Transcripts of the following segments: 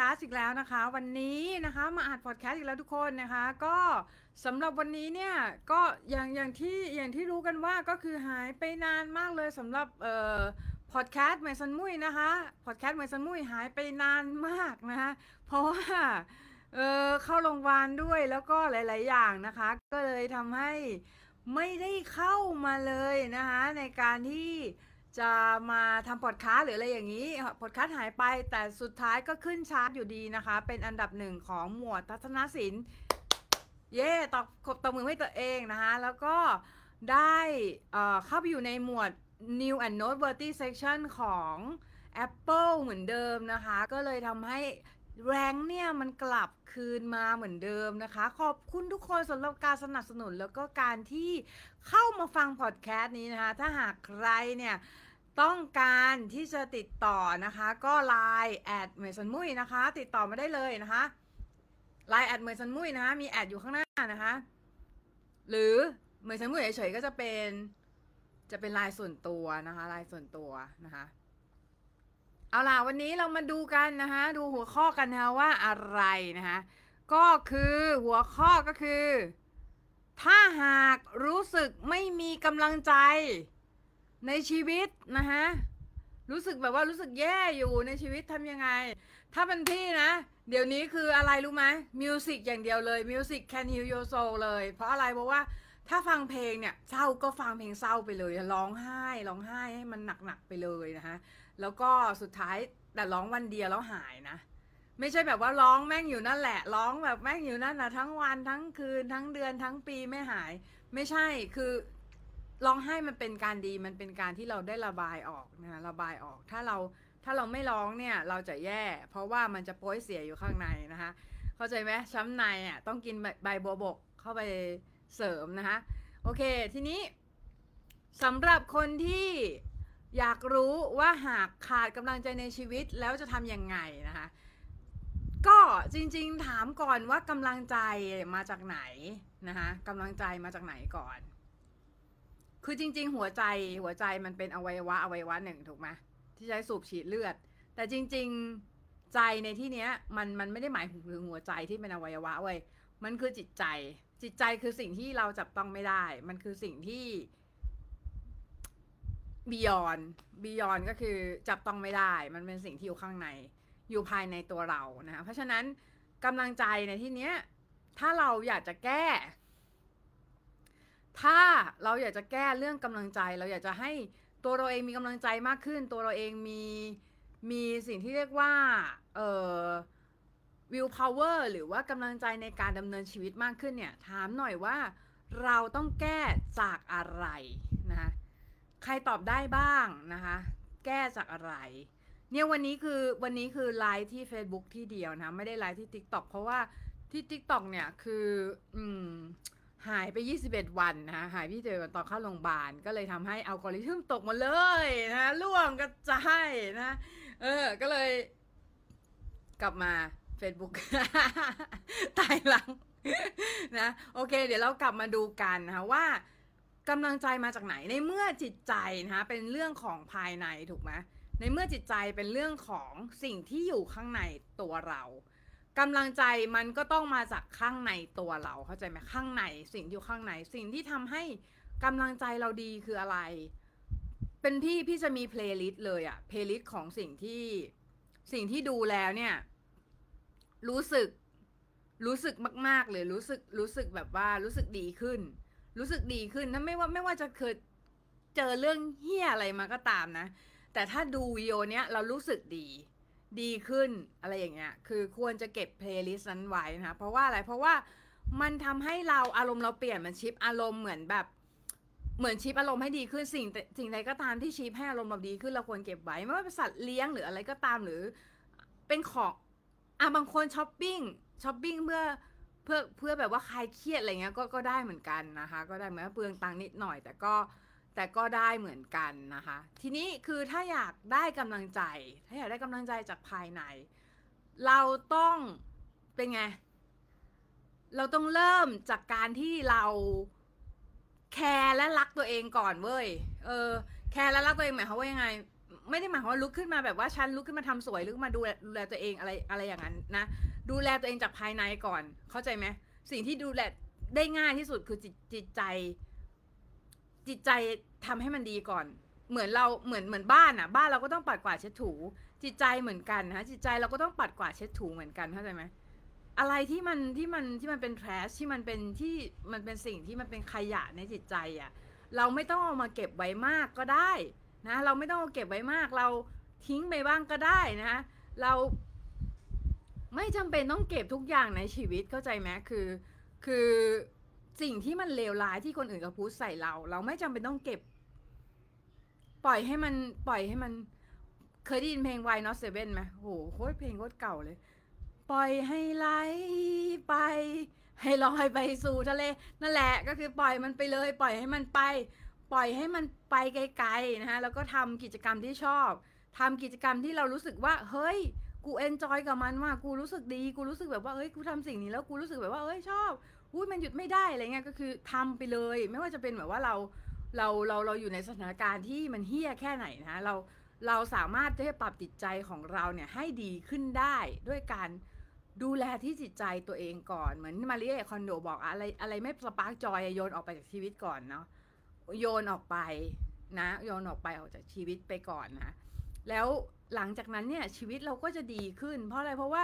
คสต์อีกแล้วนะคะ วันนี้นะคะมาอัดพอดแคสต์อีกแล้วทุกคนนะคะ ก็สำหรับวันนี้เนี่ยก็อย่างอย่างที่อย่างที่รู้กันว่าก็คือหายไปนานมากเลยสำหรับเอ่อพอดแคสต์เหมยซันมุยนะคะพอดแคสต์เหมยซันมุยหายไปนานมากนะคะเพราะว่าเออเข้าโรงพยาบาลด้วยแล้วก็หลาย ๆ อย่างนะคะ ก็เลยทำให้ไม่ได้เข้ามาเลยนะคะในการที่ จะมาทำพอดแคสต์หรืออะไรอย่างนี้พอดแคสต์หายไปแต่สุดท้ายก็ขึ้นชาร์ตอยู่ดีนะคะ เป็นอันดับหนึ่งของหมวดทัศนศิลป์ เย่ตอบขบตบมือให้ตัวเองนะคะ แล้วก็ได้เอ่อเข้าไปอยู่ในหมวด New and Noteworthy Section ของ Apple เหมือนเดิมนะคะ ก็เลยทำให้แรงเนี่ยมันกลับคืนมาเหมือนเดิมนะคะ ขอบคุณทุกคนสำหรับการสนับสนุนแล้วก็การที่เข้ามาฟังพอดแคสต์นี้นะคะ ถ้าหากใครเนี่ย ต้องการที่จะติดต่อนะคะ ก็ Line แอดเหมยสันมุยนะคะ ติดต่อมาได้เลยนะคะ Line แอดเหมยสันมุยนะะมีแอดอยู่ข้างหน้านะคะ หรือเหมยสันมุยเฉยๆก็จะเป็น จะเป็นลายส่วนตัวนะคะลายส่วนตัวนะคะเอาล่ะวันนี้เรามาดูกันนะคะดูหัวข้อกันนะคะว่าอะไรนะคะก็คือหัวข้อก็คือ ถ้าหากรู้สึกไม่มีกำลังใจ ในชีวิตนะคะรู้สึกแบบว่ารู้สึกแย่อยู่ในชีวิตทำยังไง ถ้าเป็นพี่นะ เดี๋ยวนี้คืออะไรรู้ไหมมิวสิกอย่างเดียวเลยมิวสิก can heal your soul เลย เพราะอะไรเพราะว่าถ้าฟังเพลงเนี่ยเศร้าก็ฟังเพลงเศร้าไปเลยร้องไห้ร้องไห้ให้มันหนักๆไปเลยนะคะแล้วก็สุดท้ายแต่ร้องวันเดียวแล้วหายนะ ไม่ใช่แบบว่าร้องแม่งอยู่นั่นแหละ ร้องแบบแม่งอยู่นั่นนะทั้งวันทั้งคืนทั้งเดือนทั้งปีไม่หาย ไม่ใช่คือ ร้องไห้มันเป็นการดีมันเป็นการที่เราได้ระบายออกนะระบายออกถ้าเราถ้าเราไม่ร้องเนี่ยเราจะแย่ เพราะว่ามันจะโป้ยเสียอยู่ข้างในนะคะ เข้าใจไหมช้ำในอะต้องกินใบบัวบกเข้าไปเสริมนะคะ โอเคทีนี้สำหรับคนที่อยากรู้ว่าหากขาดกำลังใจในชีวิตแล้วจะทำยังไงนะคะ ก็จริงๆถามก่อนว่ากำลังใจมาจากไหนนะคะกำลังใจมาจากไหนก่อน คือจริง ๆ หัวใจหัวใจมันเป็นอวัยวะอวัยวะหนึ่งถูกไหมที่ใช้สูบฉีดเลือด แต่จริง ๆใจในที่เนี้ย มันมันไม่ได้หมายถึงหัวใจที่เป็นอวัยวะเว้ยมันคือจิตใจ จิตใจคือสิ่งที่เราจับต้องไม่ได้ มันคือสิ่งที่ beyond beyond ก็คือจับต้องไม่ได้ มันเป็นสิ่งที่อยู่ข้างใน อยู่ภายในตัวเรานะคะเพราะฉะนั้นกำลังใจในที่เนี้ย ถ้าเราอยากจะแก้ ถ้าเราอยากจะแก้เรื่องกำลังใจ เราอยากจะให้ตัวเราเองมีกำลังใจมากขึ้น ตัวเราเองมีมีสิ่งที่เรียกว่าเอ่อ will power หรือว่ากำลังใจในการดำเนินชีวิตมากขึ้นเนี่ย ถามหน่อยว่าเราต้องแก้จากอะไรนะคะใครตอบได้บ้างนะคะ แก้จากอะไร เนี่ยวันนี้คือวันนี้คือไลฟ์ที่ Facebook ที่เดียวนะ ไม่ได้ไลฟ์ที่ TikTok เพราะว่าที่ TikTok เนี่ยคือ อืม หายไป 21 วันนะคะหายพี่เจอตอนเข้าโรงพยาบาล ก็เลยทำให้อัลกอริทึมตกหมาเลยนะล่วงกระจายนะเออ ก็เลย กลับมา Facebook ตายหลังนะโอเค เดี๋ยวเรากลับมาดูกันนะคะว่ากำลังใจมาจากไหนในเมื่อจิตใจนะคะเป็นเรื่องของภายในถูกไหมในเมื่อจิตใจเป็นเรื่องของสิ่งที่อยู่ข้างในตัวเรา กำลังใจมันก็ต้องมาจากข้างในตัวเราเข้าใจไหมข้างในสิ่งที่อยู่ข้างในสิ่งที่ทำให้กำลังใจเราดีคืออะไร เป็นพี่พี่จะมี playlist เลยอะ playlist ของสิ่งที่สิ่งที่ดูแล้วเนี่ย รู้สึกรู้สึกมาก ๆ เลยรู้สึกรู้สึกแบบว่ารู้สึกดีขึ้น รู้สึกดีขึ้นถ้าไม่ว่าไม่ว่าจะเคยเจอเรื่องเหี้ยอะไรมาก็ตามนะ แต่ถ้าดูวิดีโอเนี้ยเรารู้สึกดี ดีขึ้นอะไรอย่างเงี้ย คือควรจะเก็บ playlist นั้นไว้นะคะเพราะว่าอะไร เพราะว่ามันทำให้เราอารมณ์เราเปลี่ยนมัน shift อารมณ์เหมือนแบบ เหมือน shift อารมณ์ให้ดีขึ้นสิ่งสิ่งใดก็ตามที่ shift ให้อารมณ์เราดีขึ้นเราควรเก็บไว้ไม่ว่าเป็นสัตว์เลี้ยงหรืออะไรก็ตามหรือ เป็นของอะบางคน shopping shopping เพื่อเพื่อเพื่อแบบว่าคลายเครียดอะไรเงี้ยก็ก็ได้เหมือนกันนะคะ ก็ได้เหมือนเปลืองตังค์นิดหน่อย แต่ก็ แต่ก็ได้เหมือนกันนะคะ ทีนี้คือถ้าอยากได้กำลังใจ ถ้าอยากได้กำลังใจจากภายใน เราต้องเป็นไง เราต้องเริ่มจากการที่เรา care และรักตัวเองก่อนเว้ย เออ care และรักตัวเองหมายความว่ายังไง ไม่ได้หมายความว่าลุกขึ้นมาแบบว่าฉันลุกขึ้นมาทำสวยลุกขึ้นมาดูแลดูแลตัวเองอะไรอะไรอย่างนั้นนะ ดูแลตัวเองจากภายในก่อน เข้าใจไหม สิ่งที่ดูแลได้ง่ายที่สุดคือจิตจิตใจ จิตใจทำให้มันดีก่อน เหมือนเราเหมือนเหมือนบ้านอะ บ้านเราก็ต้องปัดกวาดเช็ดถู จิตใจเหมือนกันนะจิตใจเราก็ต้องปัดกวาดเช็ดถูเหมือนกันเข้าใจไหมอะไรที่มันที่มันที่มันเป็นแทรชที่มันเป็นที่มันเป็นสิ่งที่มันเป็นขยะในจิตใจอะ เราไม่ต้องเอามาเก็บไว้มากก็ได้นะ เราไม่ต้องเอาเก็บไว้มาก เราทิ้งไปบ้างก็ได้นะเราไม่จำเป็นต้องเก็บทุกอย่างในชีวิตเข้าใจไหมคือ คือ สิ่งที่มันเลวร้ายที่คนอื่นเขาพูดใส่เรา เราไม่จำเป็นต้องเก็บ ปล่อยให้มัน ปล่อยให้มัน เคยได้ยินเพลง Why Not Seven ไหมโหโคตรเพลงโคตรเก่าเลย ปล่อยให้ไหลไป ให้ลอยไปสู่ทะเล นั่นแหละ ก็คือปล่อยมันไปเลย ปล่อยให้มันไป ปล่อยให้มันไปไกลๆนะฮะแล้วก็ทำกิจกรรมที่ชอบทำกิจกรรมที่เรารู้สึกว่า เฮ้ย กูเอนจอยกับมันว่า กูรู้สึกดี กูรู้สึกแบบว่า เฮ้ย กูทำสิ่งนี้แล้ว กูรู้สึกแบบว่า เฮ้ย ชอบ อุ้ยมันหยุดไม่ได้อะไรเงี้ยก็คือทำไปเลย ไม่ว่าจะเป็นแบบว่าเราเราเราเราอยู่ในสถานการณ์ที่มันเหี้ยแค่ไหนนะเราเราสามารถที่จะปรับจิตใจของเราเนี่ยให้ดีขึ้นได้ด้วยการดูแลที่จิตใจตัวเองก่อนเหมือน Marie Kondo บอกอะไรอะไรไม่ spark joy โยนออกไปจากชีวิตก่อนเนาะโยนออกไปนะ โยนออกไปออกจากชีวิตไปก่อนนะ แล้วหลังจากนั้นเนี่ยชีวิตเราก็จะดีขึ้น เพราะอะไรเพราะว่า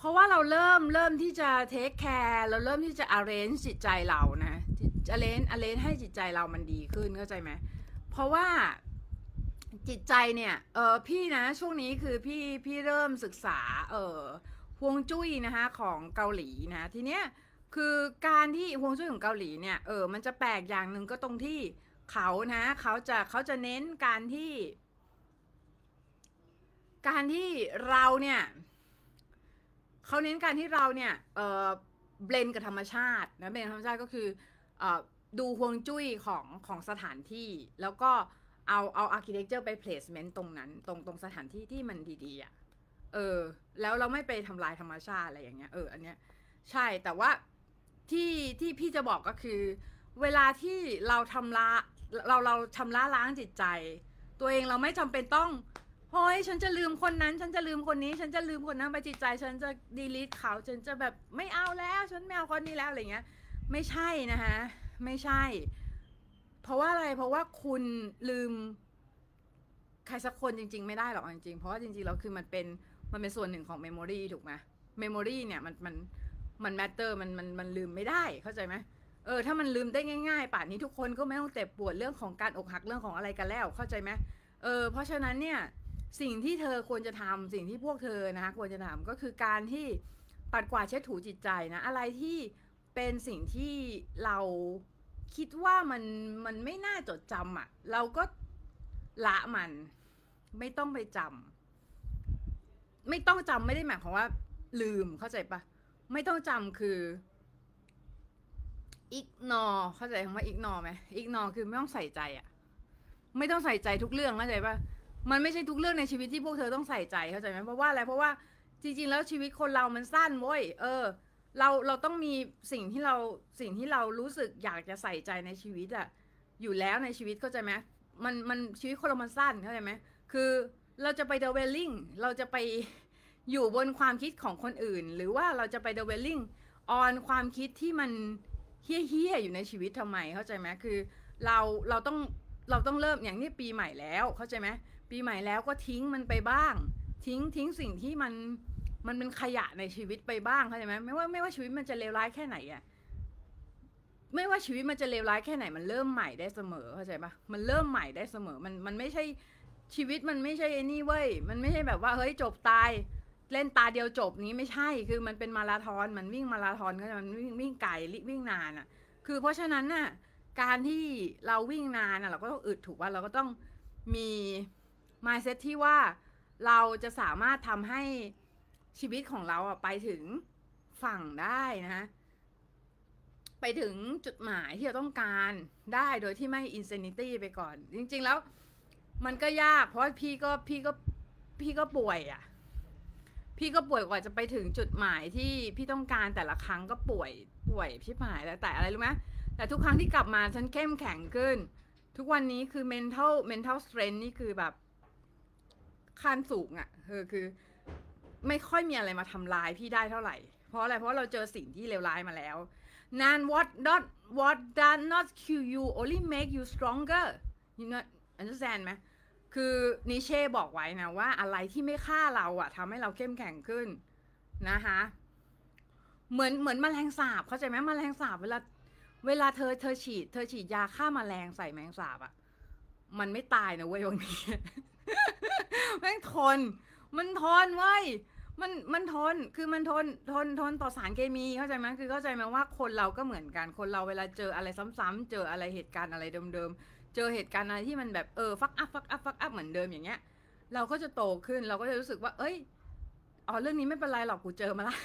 เพราะว่าเราเริ่มเริ่มที่จะ take care เราเริ่มที่จะ arrange จิตใจเรานะ arrange arrange ให้จิตใจเรามันดีขึ้นเข้าใจไหมเพราะว่าจิตใจเนี่ยเออพี่นะช่วงนี้คือพี่พี่เริ่มศึกษาเออฮวงจุ้ยนะคะของเกาหลีนะทีเนี้ยคือการที่ฮวงจุ้ยของเกาหลีเนี่ยเออมันจะแปลกอย่างหนึ่งก็ตรงที่เขานะเขาจะเขาจะเน้นการที่ การที่เราเนี่ย เขาเน้นการที่เราเนี่ยเออ blend กับธรรมชาตินะ blend ธรรมชาติก็คืออดูฮวงจุ้ยของของสถานที่ แล้วก็เอาเอา architecture ไป placement ตรงนั้น ตรงตรงสถานที่ที่มันดีๆอะ่ะเออ แล้วเราไม่ไปทำลายธรรมชาติอะไรอย่างเงี้ยเอออันเนี้ยใช่แต่ว่าที่ที่พี่จะบอกก็คือ เวลาที่เราทำละเราเราชำระล้างจิตใจ ตัวเองเราไม่จำเป็นต้อง เฮ้ยฉันจะลืมคนนั้น ฉันจะลืมคนนี้ ฉันจะลืมคนนั้นไปจิตใจ ฉันจะdelete เขาฉันจะแบบไม่เอาแล้ว ฉันไม่เอาคนนี้แล้วอะไรเงี้ย ไม่ใช่นะคะไม่ใช่ เพราะว่าอะไร เพราะว่าคุณลืม ใครสักคนจริง ๆ ไม่ได้หรอกจริงๆ เพราะว่าจริงๆแล้วคือมันเป็นมันเป็นส่วนหนึ่งของ memory ถูกไหม memory เนี่ยมันมันมัน matter มันมันมันลืมไม่ได้เข้าใจไหมเออถ้ามันลืมได้ง่ายๆ ป่านนี้ทุกคนก็ไม่ต้องเจ็บปวดเรื่องของการอกหักเรื่องของอะไรกันแล้วเข้าใจไหมเออเพราะฉะนั้นเนี่ย สิ่งที่เธอควรจะทำสิ่งที่พวกเธอนะคะควรจะทำก็คือการที่ปัดกวาดเช็ดถูจิตใจนะอะไรที่เป็นสิ่งที่เราคิดว่ามันมันไม่น่าจดจำอะ่ะ เราก็ละมันไม่ต้องไปจำไม่ต้องจำไม่ได้หมายความว่า ลืมเข้าใจปะไม่ต้องจำคืออิกนอเข้าใจคำว่าอิกนอไหมอิกนอคือไม่ต้องใส่ใจอะ ไม่ต้องใส่ใจทุกเรื่องเข้าใจปะ มันไม่ใช่ทุกเรื่องในชีวิตที่พวกเธอต้องใส่ใจเข้าใจไหมเพราะว่าอะไรเพราะว่าจริงๆ แล้วชีวิตคนเรามันสั้นเว้ยเออ เราเราต้องมีสิ่งที่เราสิ่งที่เรารู้สึกอยากจะใส่ใจในชีวิตอะอยู่แล้วในชีวิตเข้าใจไหมมันมันชีวิตคนเรามันสั้นเข้าใจไหมคือเราจะไปเดเวลลิ่งเราจะไปอยู่บนความคิดของคนอื่น หรือว่าเราจะไปเดเวลลิ่งออนความคิดที่มันเฮี้ยๆอยู่ในชีวิตทำไมเข้าใจไหมคือ เราเราต้องเราต้องเริ่มอย่างนี้ปีใหม่แล้วเข้าใจไหม ปีใหม่แล้วก็ทิ้งมันไปบ้าง ทิ้งทิ้งสิ่งที่มันมันเป็นขยะในชีวิตไปบ้างเข้าใจไหมไม่ว่าไม่ว่าชีวิตมันจะเลวร้ายแค่ไหนอะไม่ว่าชีวิตมันจะเลวร้ายแค่ไหนมันเริ่มใหม่ได้เสมอเข้าใจปะมันเริ่มใหม่ได้เสมอมันมันไม่ใช่ชีวิตมันไม่ใช่ไอ้นี่เว้ยมันไม่ใช่แบบว่าเฮ้ยจบตาย เล่นตาเดียวจบนี้ไม่ใช่คือมันเป็นมาราธอนมันวิ่งมาราธอนก็มันวิ่งวิ่งไกลวิ่งนานอะ่ะ คือเพราะฉะนั้นน่ะการที่เราวิ่งนานอะ เราก็ต้องอึดถูกว่าเราก็ต้องมี mindset ที่ว่าเราจะสามารถทำให้ชีวิตของเราไปถึงฝั่งได้นะไปถึงจุดหมายที่เราต้องการได้โดยที่ไม่ insanity ไปก่อน จริง ๆ แล้วมันก็ยากเพราะพี่ก็พี่ก็พี่ก็ป่วยอะ่ะ พี่ก็ป่วยกว่าจะไปถึงจุดหมายที่พี่ต้องการแต่ละครั้งก็ป่วยป่วยพี่หายแต่แต่อะไรรู้ไหมแต่ทุกครั้งที่กลับมาฉันเข้มแข็งขึ้น ทุกวันนี้คือ mental mental strength นี่คือแบบ ขั้นสูงอะ่ะคือคือ ไม่ค่อยมีอะไรมาทำลายพี่ได้เท่าไหร่ เพราะอะไรเพราะเราเจอสิ่งที่เลวร้ายมาแล้ว nan what not what does not kill you only make you stronger you know understand ไหมคือนิเช่บอกไว้นะว่าอะไรที่ไม่ฆ่าเราอะทำให้เราเข้มแข็งขึ้นนะคะเหมือนเหมือนแมลงสาบเข้าใจไหมแมลงสาบเวลาเวลาเธอเธอฉีด เธอฉีดยาฆ่าแมลงใส่แมลงสาบอะมันไม่ตายนะเว้ยบางที แม่งทน มันทนเว้ยมันมันทนคือมันทนทนทนต่อสารเคมีเข้าใจไหมคือเข้าใจไหมว่าคนเราก็เหมือนกันคนเราเวลาเจออะไรซ้ำๆเจออะไรเหตุการณ์อะไรเดิมๆเจอเหตุการณ์อะไรที่มันแบบเออฟักอัพฟักอัพฟักอัพเหมือนเดิมอย่างเงี้ย เราก็จะโตขึ้นเราก็จะรู้สึกว่า เอ้ยอ๋อเรื่องนี้ไม่เป็นไรหรอกกูเจอมาละ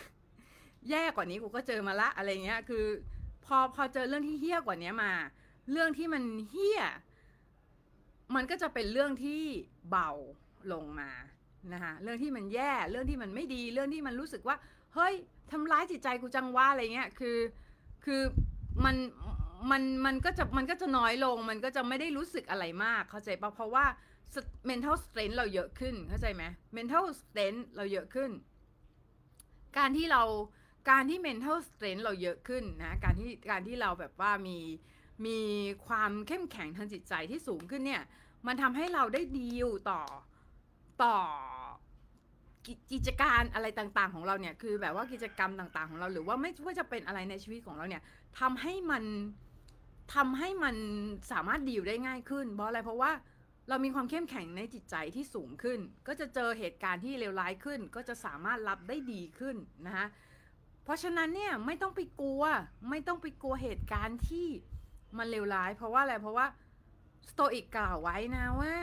แย่กว่านี้กูก็เจอมาละอะไรเงี้ย คือ พอพอเจอเรื่องที่เฮี้ยกว่านี้มา เรื่องที่มันเฮี้ยมันก็จะเป็นเรื่องที่เบา ลงมานะคะเรื่องที่มันแย่เรื่องที่มันไม่ดีเรื่องที่มันรู้สึกว่า เฮ้ยทำร้ายจิตใจกูจังว่าอะไรเงี้ยคือคือมันมันมันก็จะมันก็จะน้อยลง มันก็จะไม่ได้รู้สึกอะไรมากเข้าใจปะเพราะว่า mental strength เราเยอะขึ้นเข้าใจไหม mental strength เราเยอะขึ้น การที่เราการที่ mental strength เราเยอะขึ้นนะการที่การที่เราแบบว่ามีมีความเข้มแข็งทางจิตใจที่สูงขึ้นเนี่ย มันทำให้เราได้ดีลต่อ ต่อกิจการอะไรต่างๆ ของเราเนี่ย คือแบบว่ากิจกรรมต่างๆ ของเรา หรือว่าไม่ว่าจะเป็นอะไรในชีวิตของเราเนี่ยทำให้มันทำให้มันสามารถดีลได้ง่ายขึ้น เพราะอะไรเพราะว่าเรามีความเข้มแข็งในจิตใจที่สูงขึ้น ก็จะเจอเหตุการณ์ที่เลวร้ายขึ้น ก็จะสามารถรับได้ดีขึ้นนะคะเพราะฉะนั้นเนี่ยไม่ต้องไปกลัว ไม่ต้องไปกลัวเหตุการณ์ที่มันเลวร้าย เพราะว่าอะไรเพราะว่าสโตอิกกล่าวไว้นะว่า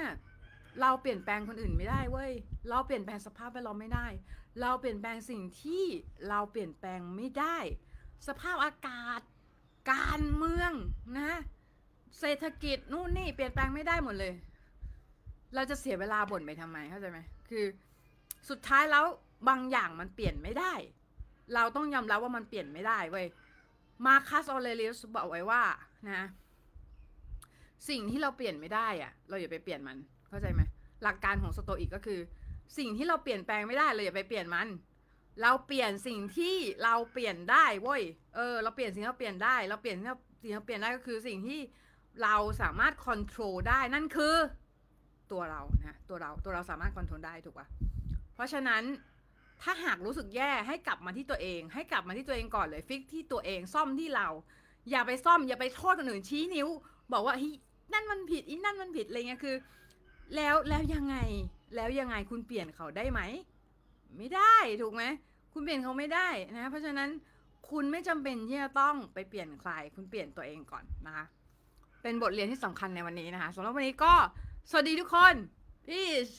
เราเปลี่ยนแปลงคนอื่นไม่ได้เว้ย เราเปลี่ยนแปลงสภาพแวดล้อมไม่ได้ เราเปลี่ยนแปลงสิ่งที่เราเปลี่ยนแปลงไม่ได้ สภาพอากาศ การเมืองนะ เศรษฐกิจนู่นนี่เปลี่ยนแปลงไม่ได้หมดเลย เราจะเสียเวลาบ่นไปทำไมเข้าใจไหมคือสุดท้ายแล้วบางอย่างมันเปลี่ยนไม่ได้ เราต้องยอมรับว่ามันเปลี่ยนไม่ได้เว้ย มาคัสออเรเลียสบอกไว้ว่านะ สิ่งที่เราเปลี่ยนไม่ได้อะเราอย่าไปเปลี่ยนมัน เข้าใจไหมหลักการของสโตอิกก็คือ สิ่งที่เราเปลี่ยนแปลงไม่ได้เราอย่าไปเปลี่ยนมัน เราเปลี่ยนสิ่งที่เราเปลี่ยนได้เว้ยเออเราเปลี่ยนสิ่งที่เราเปลี่ยนได้ เราเปลี่ยนสิ่งที่เราเปลี่ยนได้ก็คือสิ่งที่เราสามารถควบคุมได้นั่นคือตัวเรานะตัวเราตัวเราสามารถควบคุมได้ถูกป่ะเพราะฉะนั้นถ้าหากรู้สึกแย่ให้กลับมาที่ตัวเอง ให้กลับมาที่ตัวเองก่อนเลยฟิกที่ตัวเองซ่อมที่เรา อย่าไปซ่อมอย่าไปโทษคนอื่นชี้นิ้ว บอกว่าฮนั่นมันผิดอีนั่นมันผิดอะไรเงี้ยคือ แล้วแล้วยังไง แล้วยังไงคุณเปลี่ยนเขาได้ไหม ไม่ได้ถูกไหมคุณเปลี่ยนเขาไม่ได้นะ เพราะฉะนั้นคุณไม่จำเป็นที่จะต้องไปเปลี่ยนใคร คุณเปลี่ยนตัวเองก่อนนะคะ เป็นบทเรียนที่สำคัญในวันนี้นะคะสำหรับวันนี้ก็สวัสดีทุกคน peace